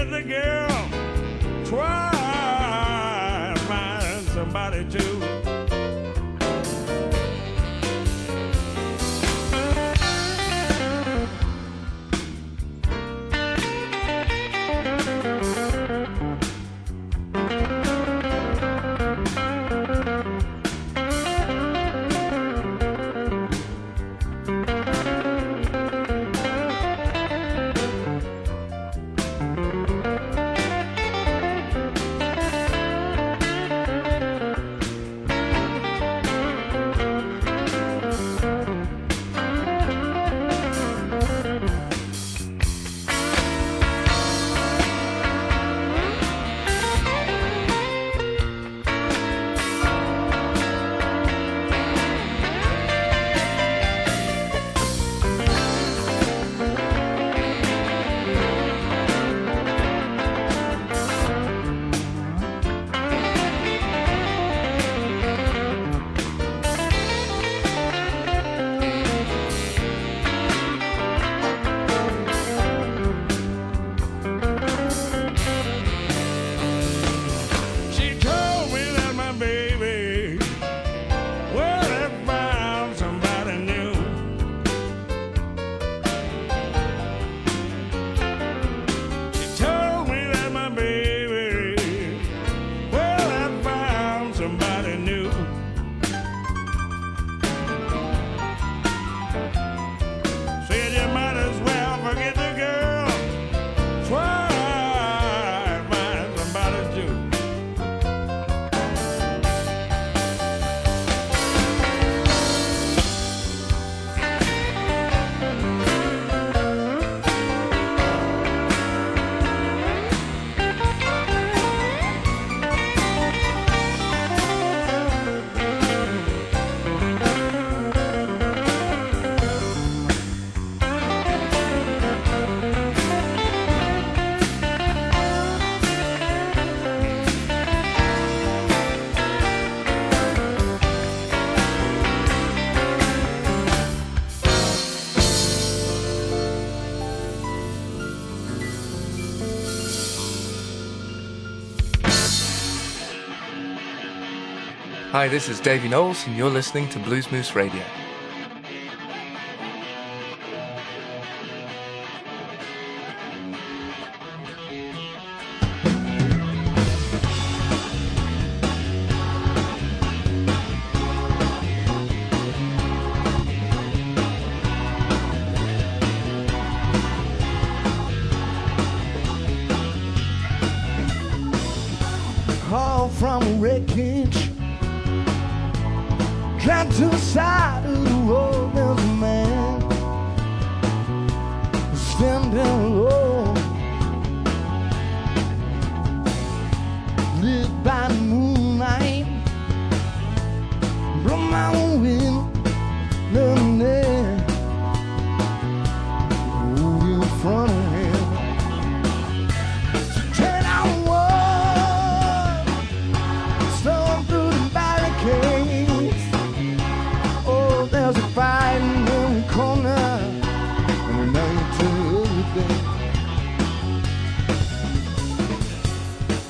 Girl, try find somebody to Hi, this is Davey Knowles, and you're listening to Blues Moose Radio.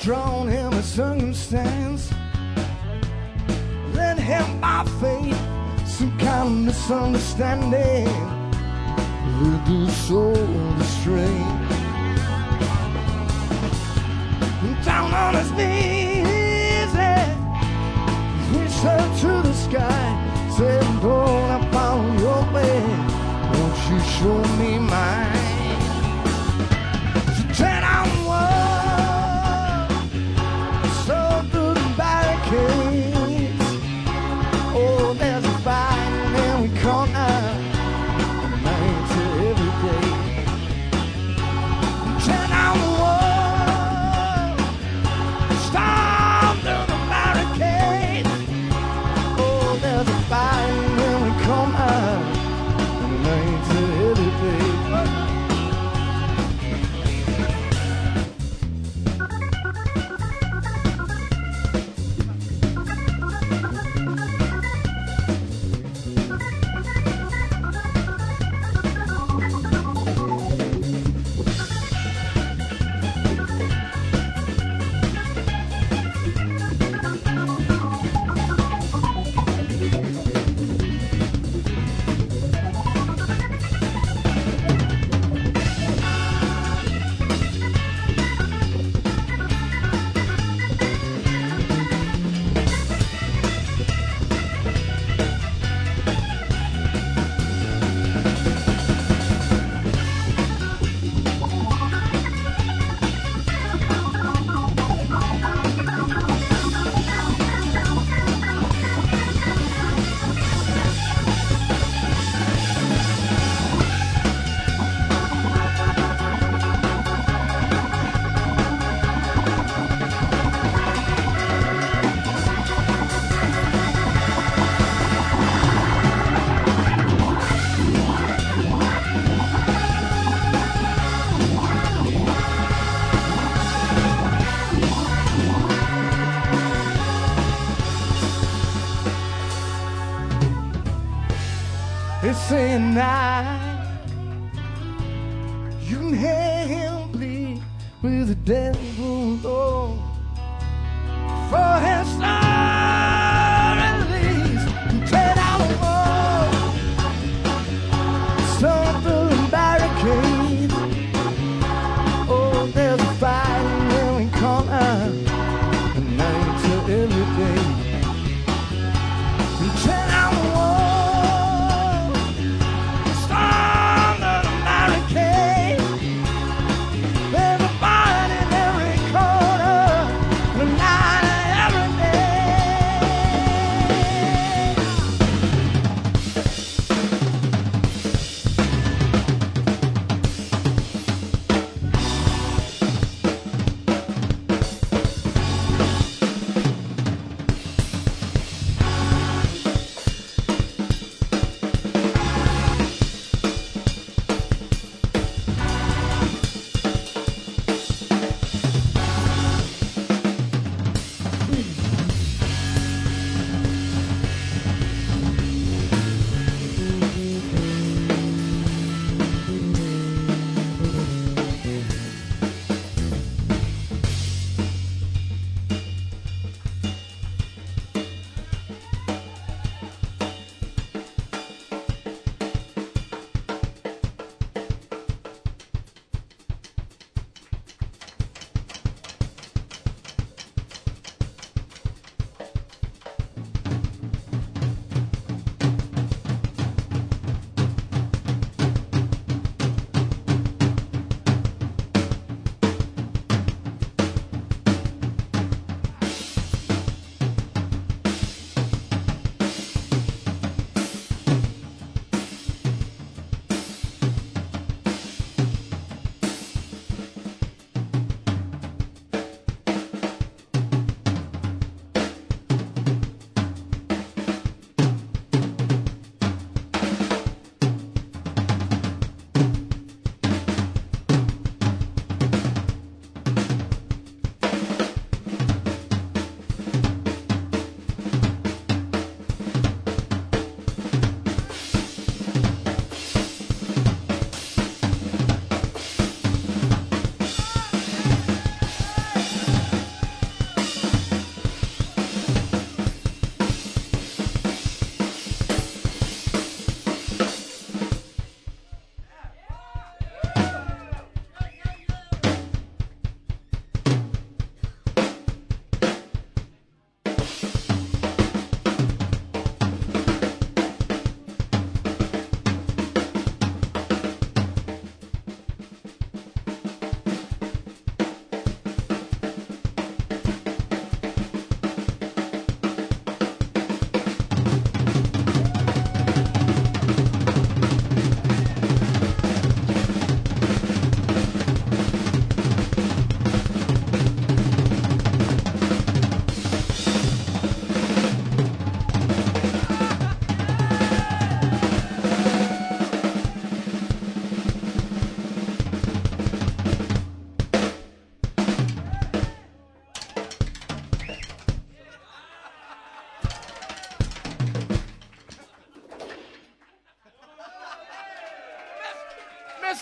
drawn him a circumstance. Led him by faith, some kind of misunderstanding. Led his soul astray. Down on his knees, he reached up to the sky. Said, Lord, I follow your way. Won't you show me mine?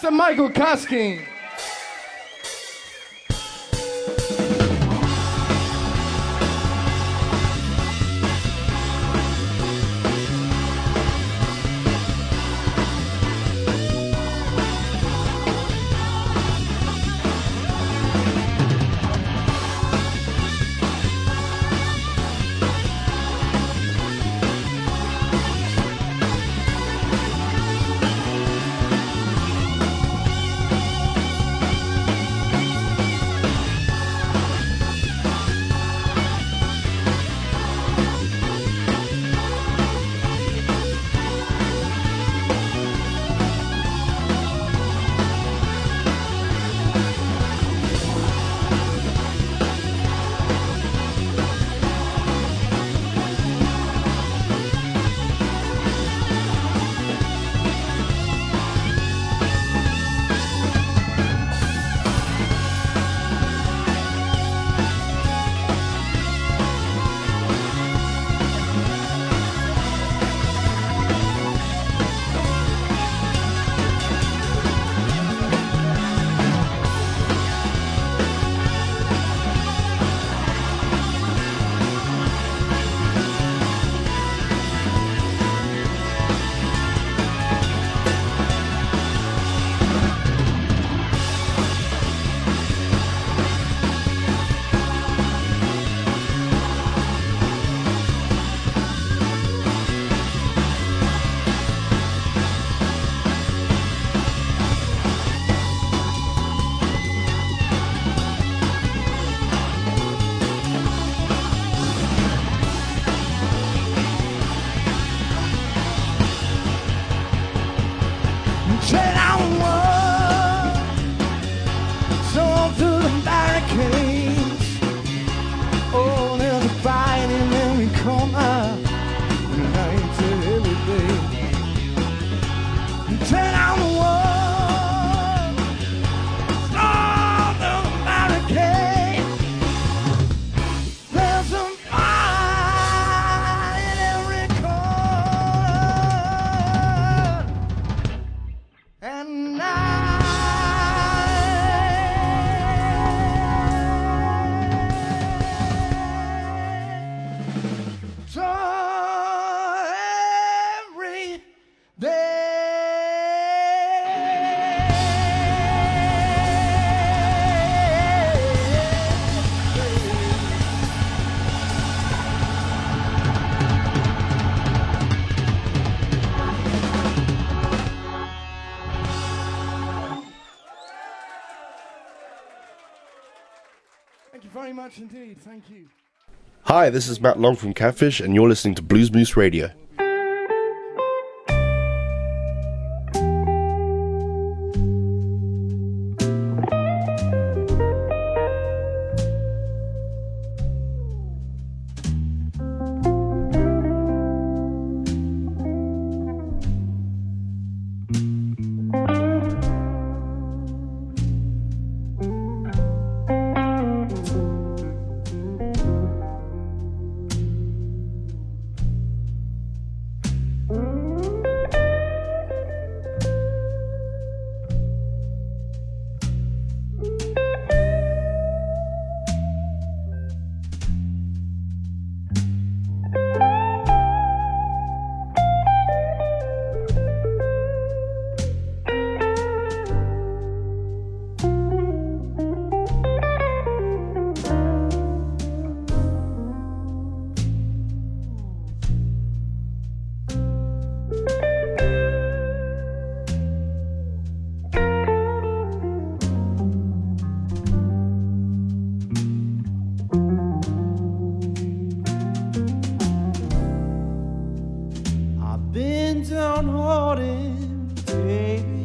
Mr. Michael Koskin. Thank you. Hi, this is Matt Long from Catfish, and you're listening to Blues Moose Radio. don't hold him, baby.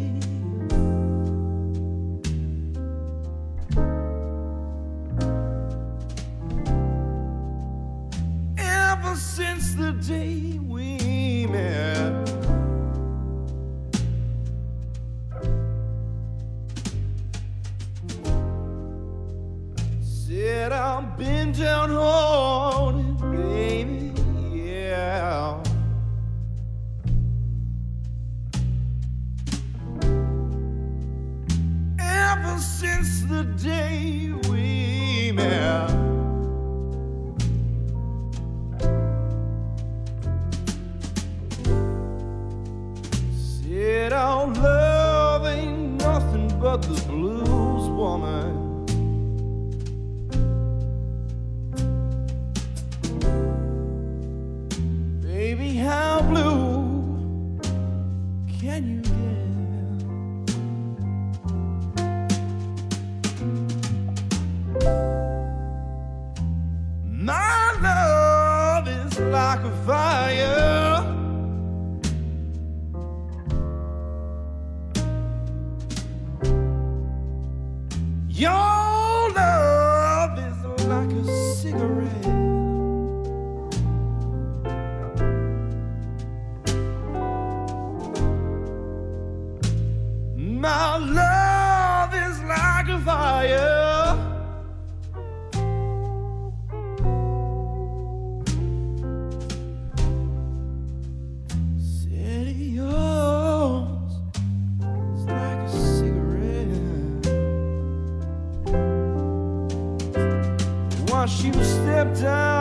Down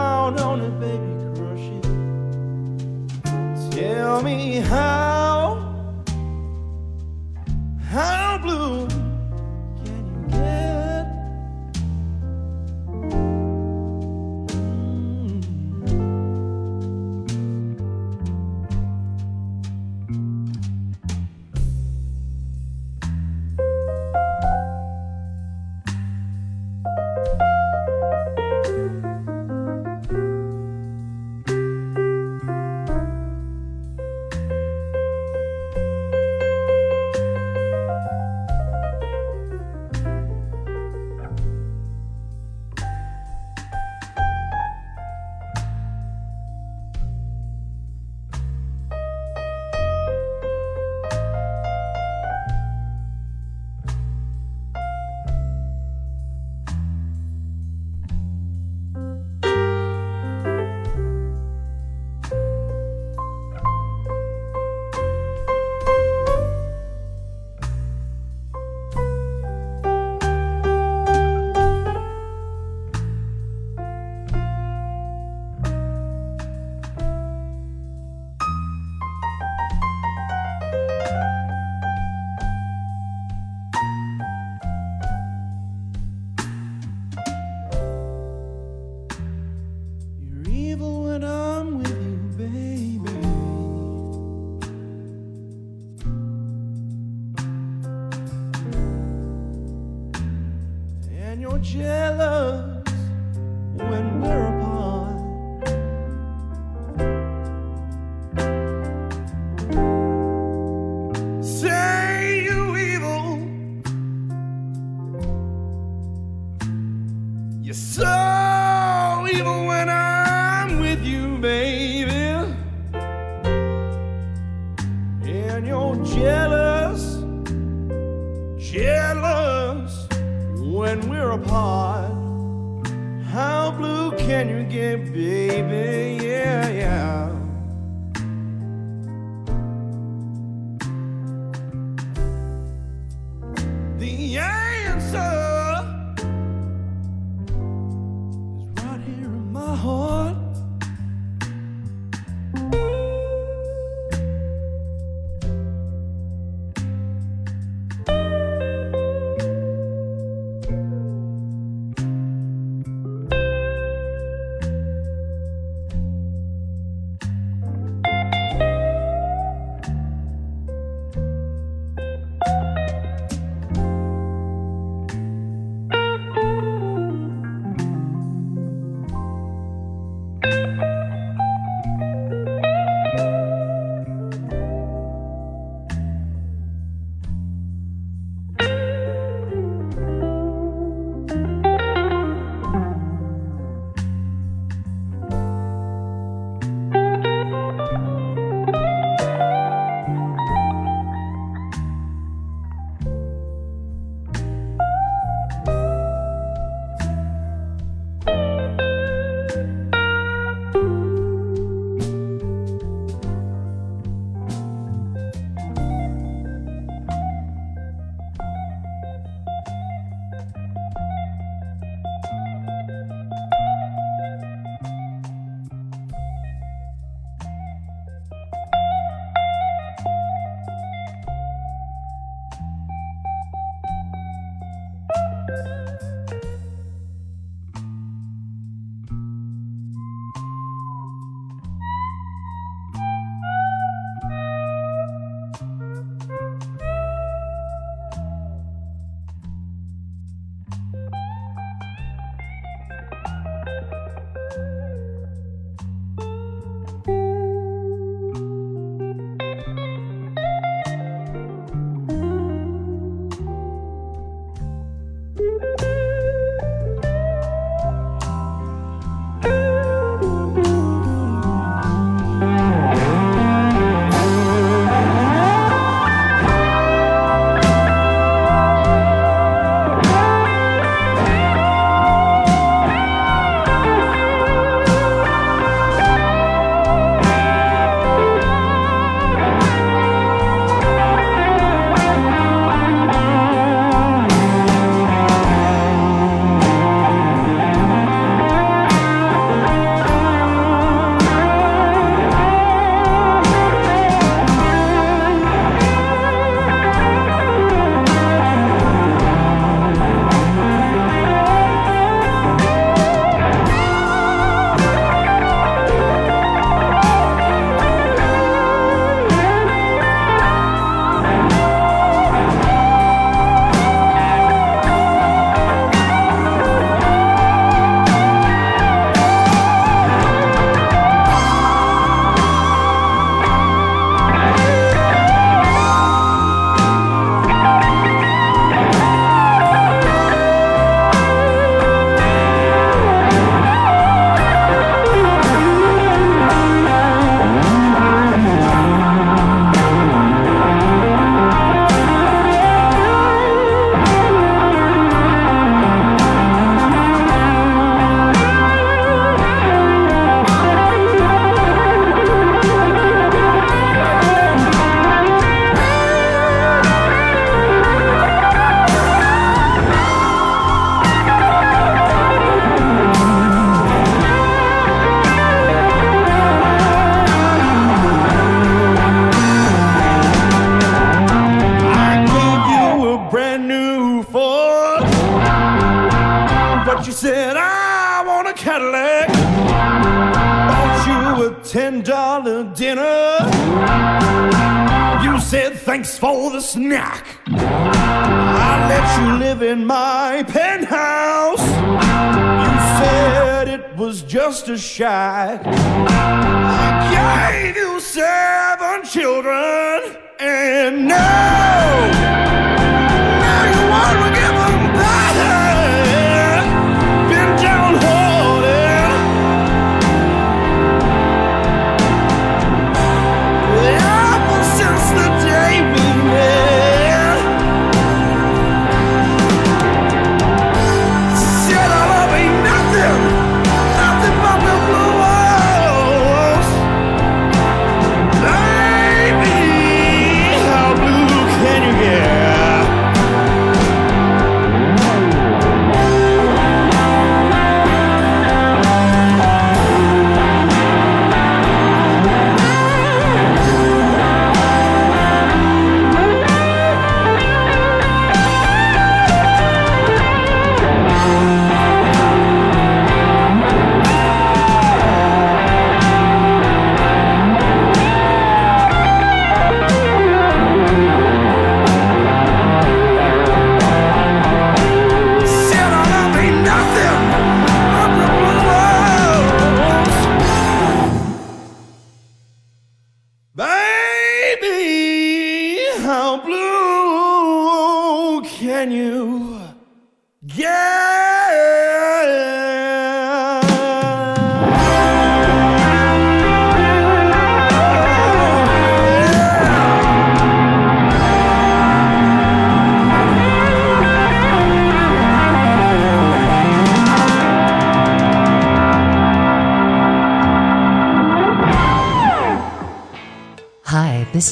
you're jealous when we're apart.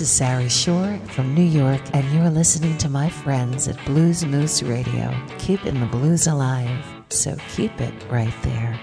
This is Sari Schorr from New York, and you're listening to my friends at Blues Moose Radio, keeping the blues alive. So keep it right there.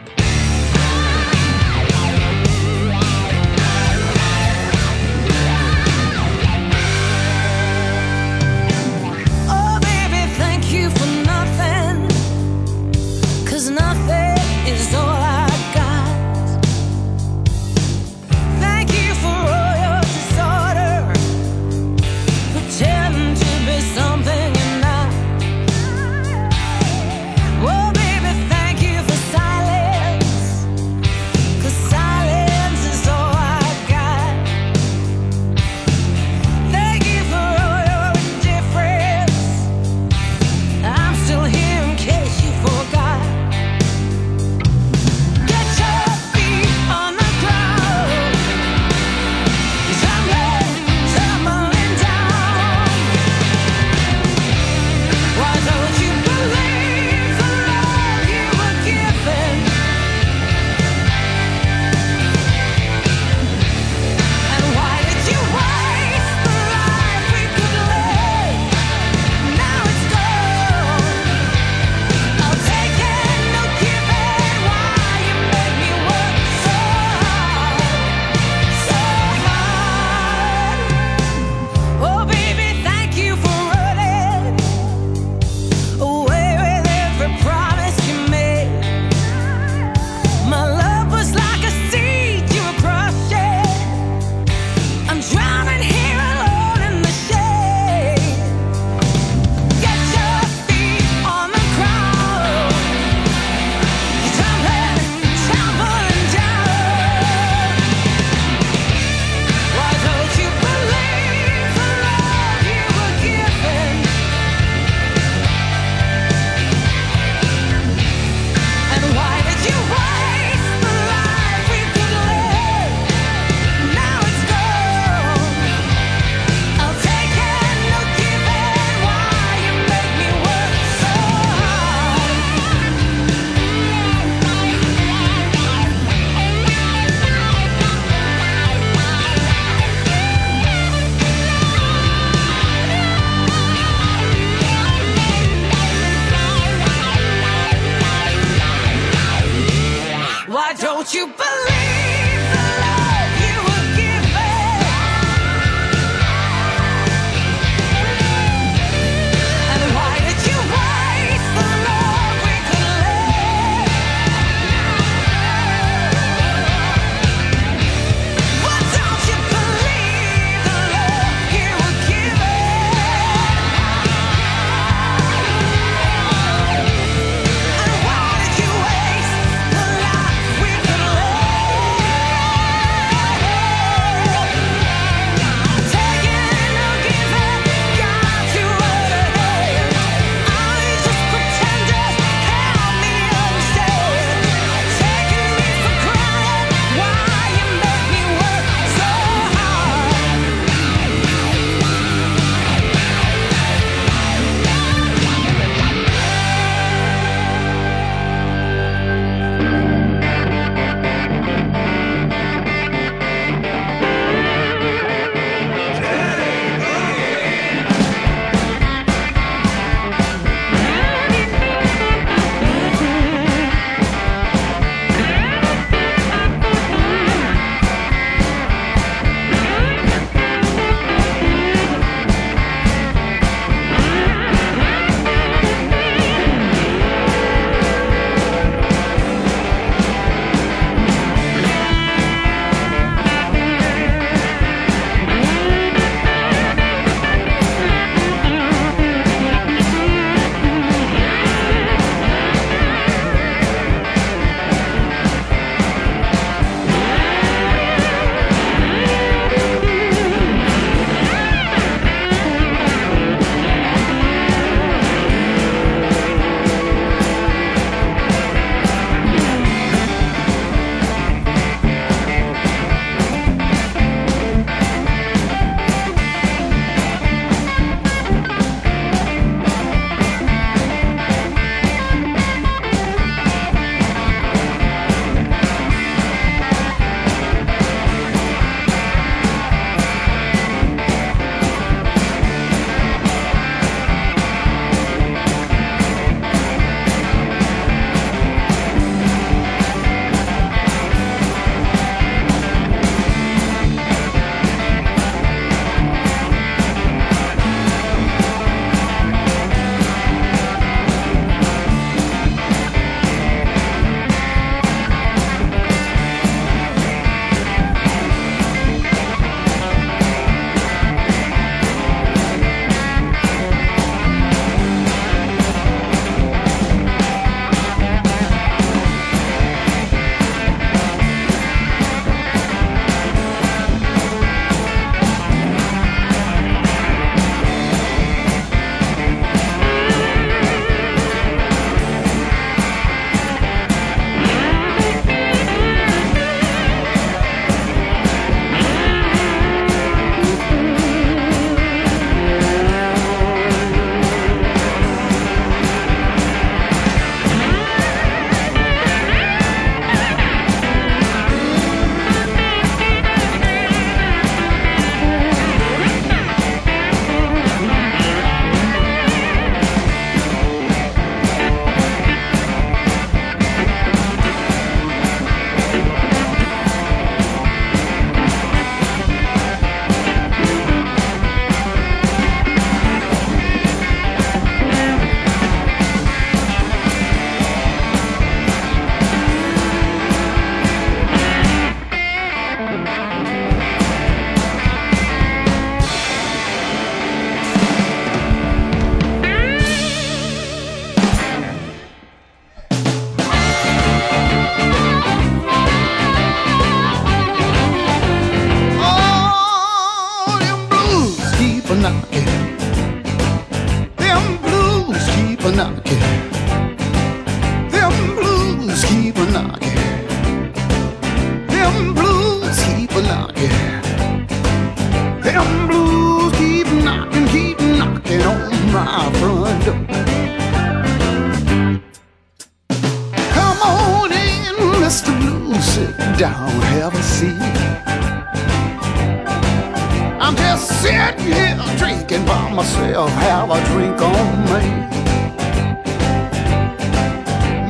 on me.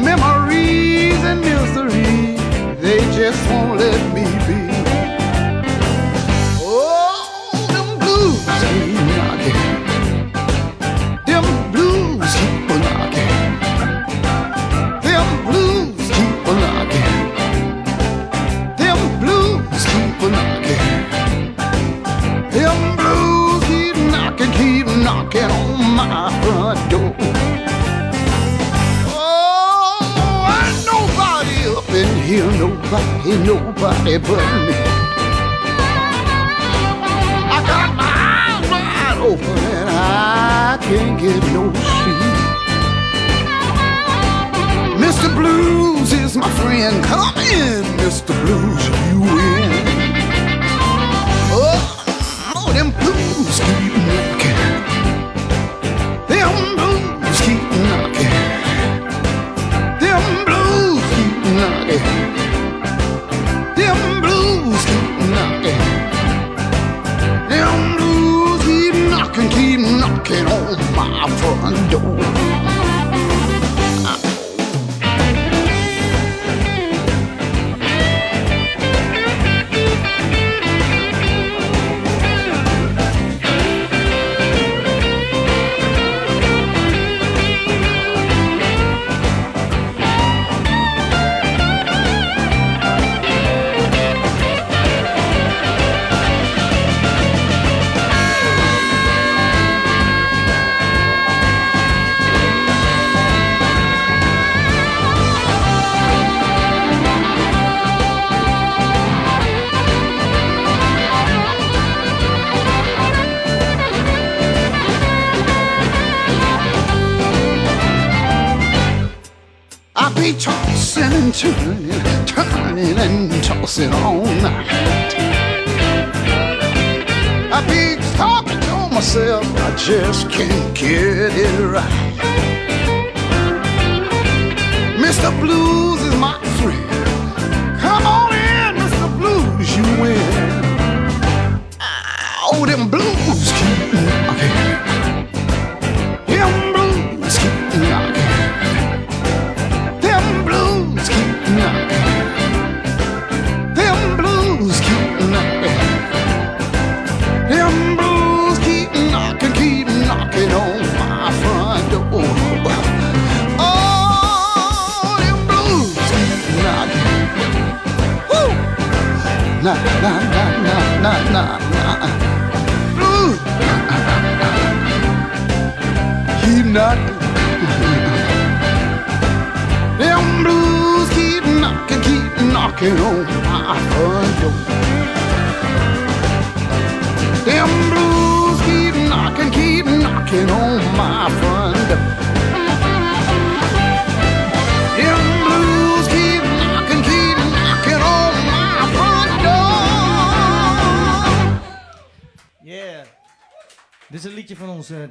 Memories and misery, they just won't let me nobody, nobody but me. I got my eyes wide open and I can't get no sleep. Mr. Blues is my friend. Come in, Mr. Blues, you in? Oh, oh them blues keep and toss it all night. I be talking to myself, I just can't get it right. Mr. Blues is my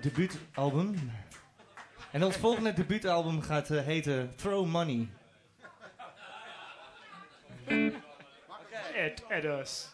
debuutalbum. En ons volgende debuutalbum gaat eh, heten Throw Money. At, at us.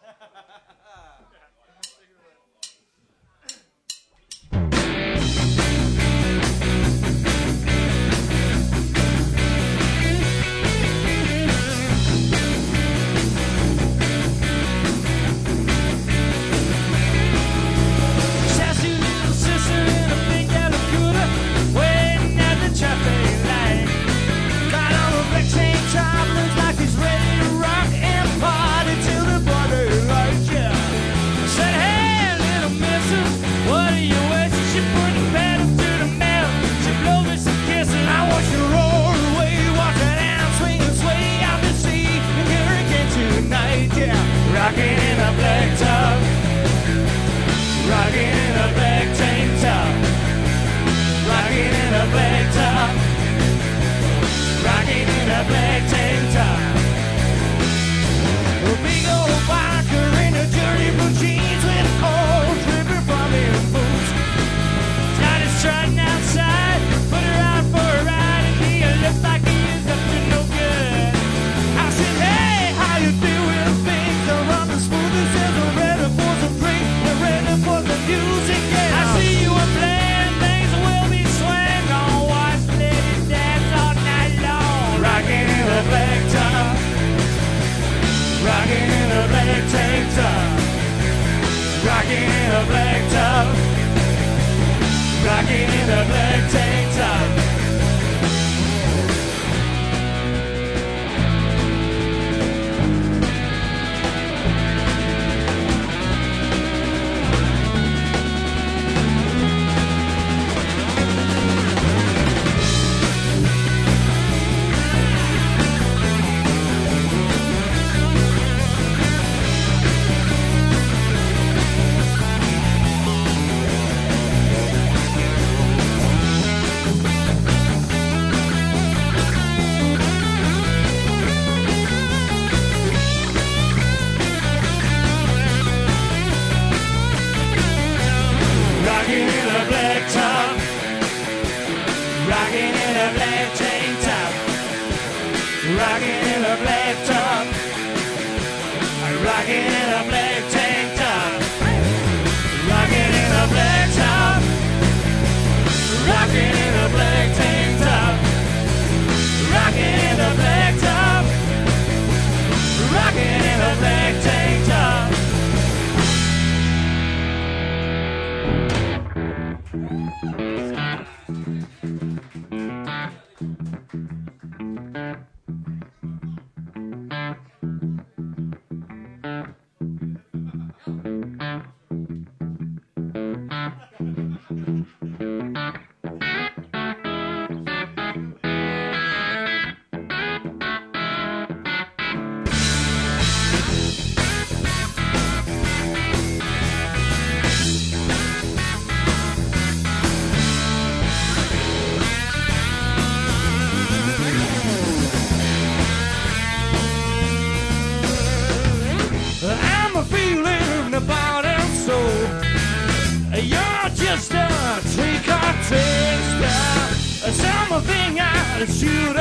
It's you.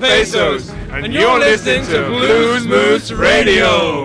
pesos, and you're listening to Blues Moose Radio.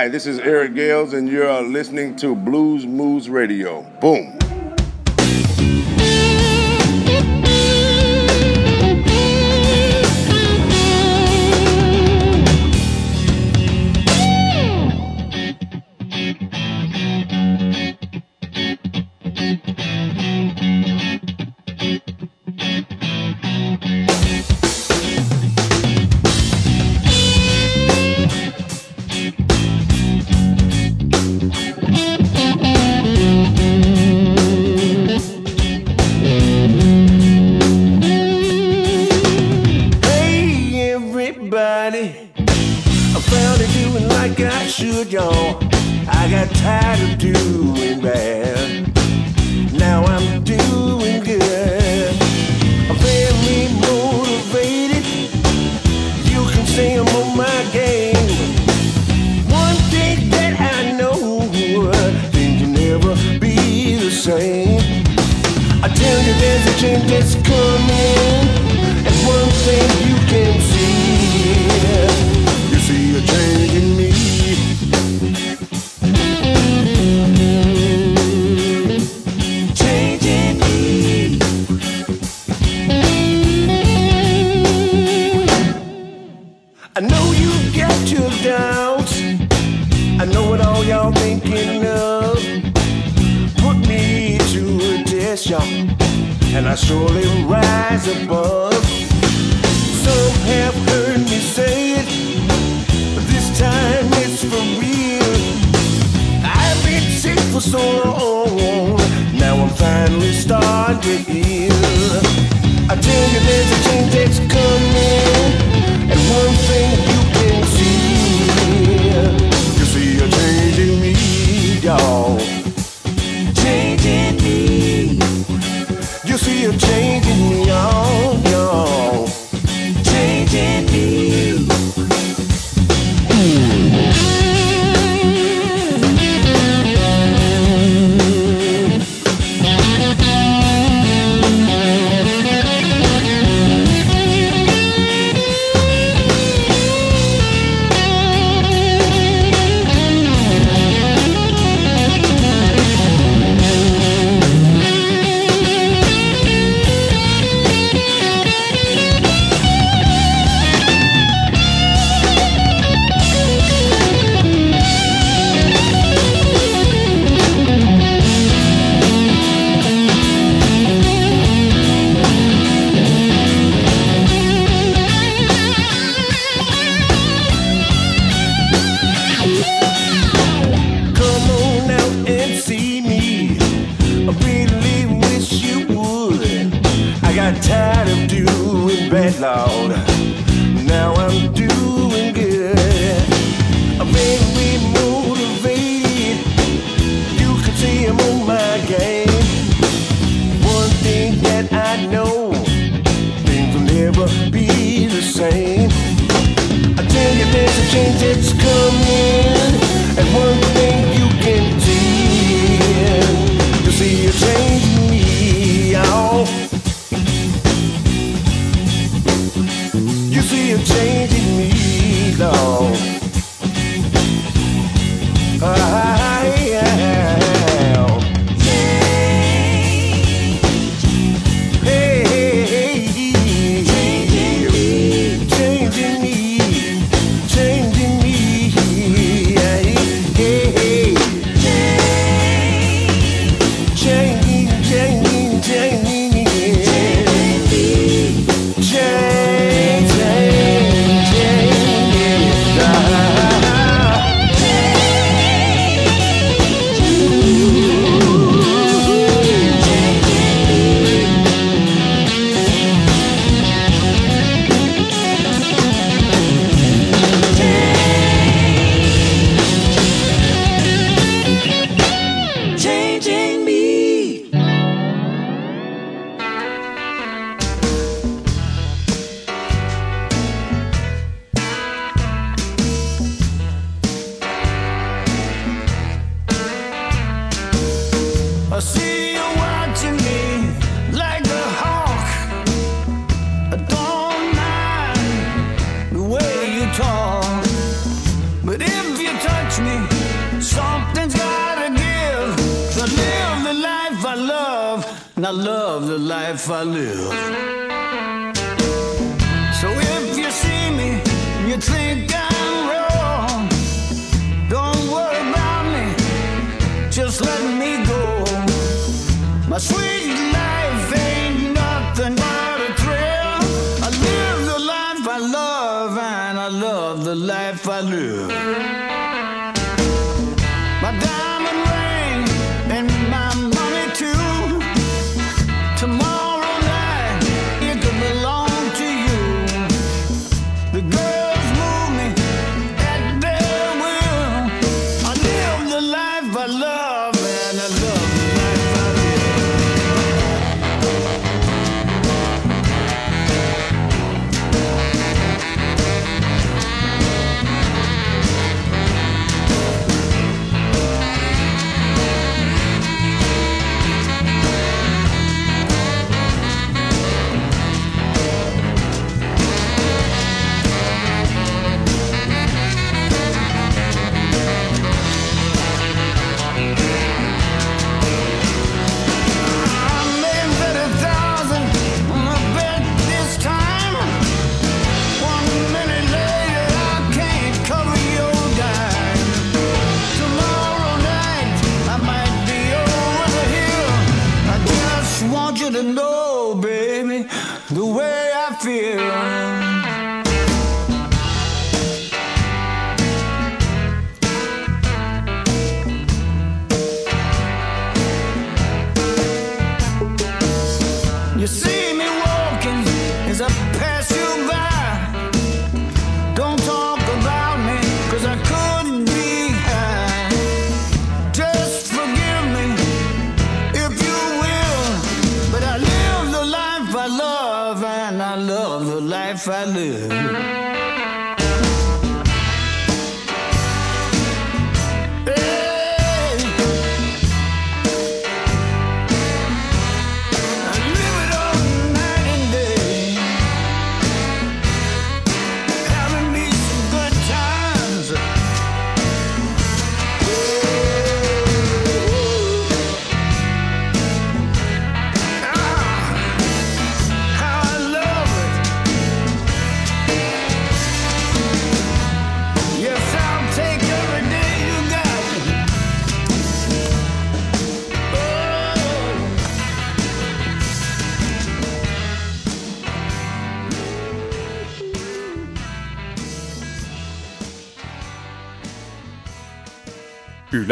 Hi, this is Eric Gales, and you're listening to Blues Moose Radio. Boom.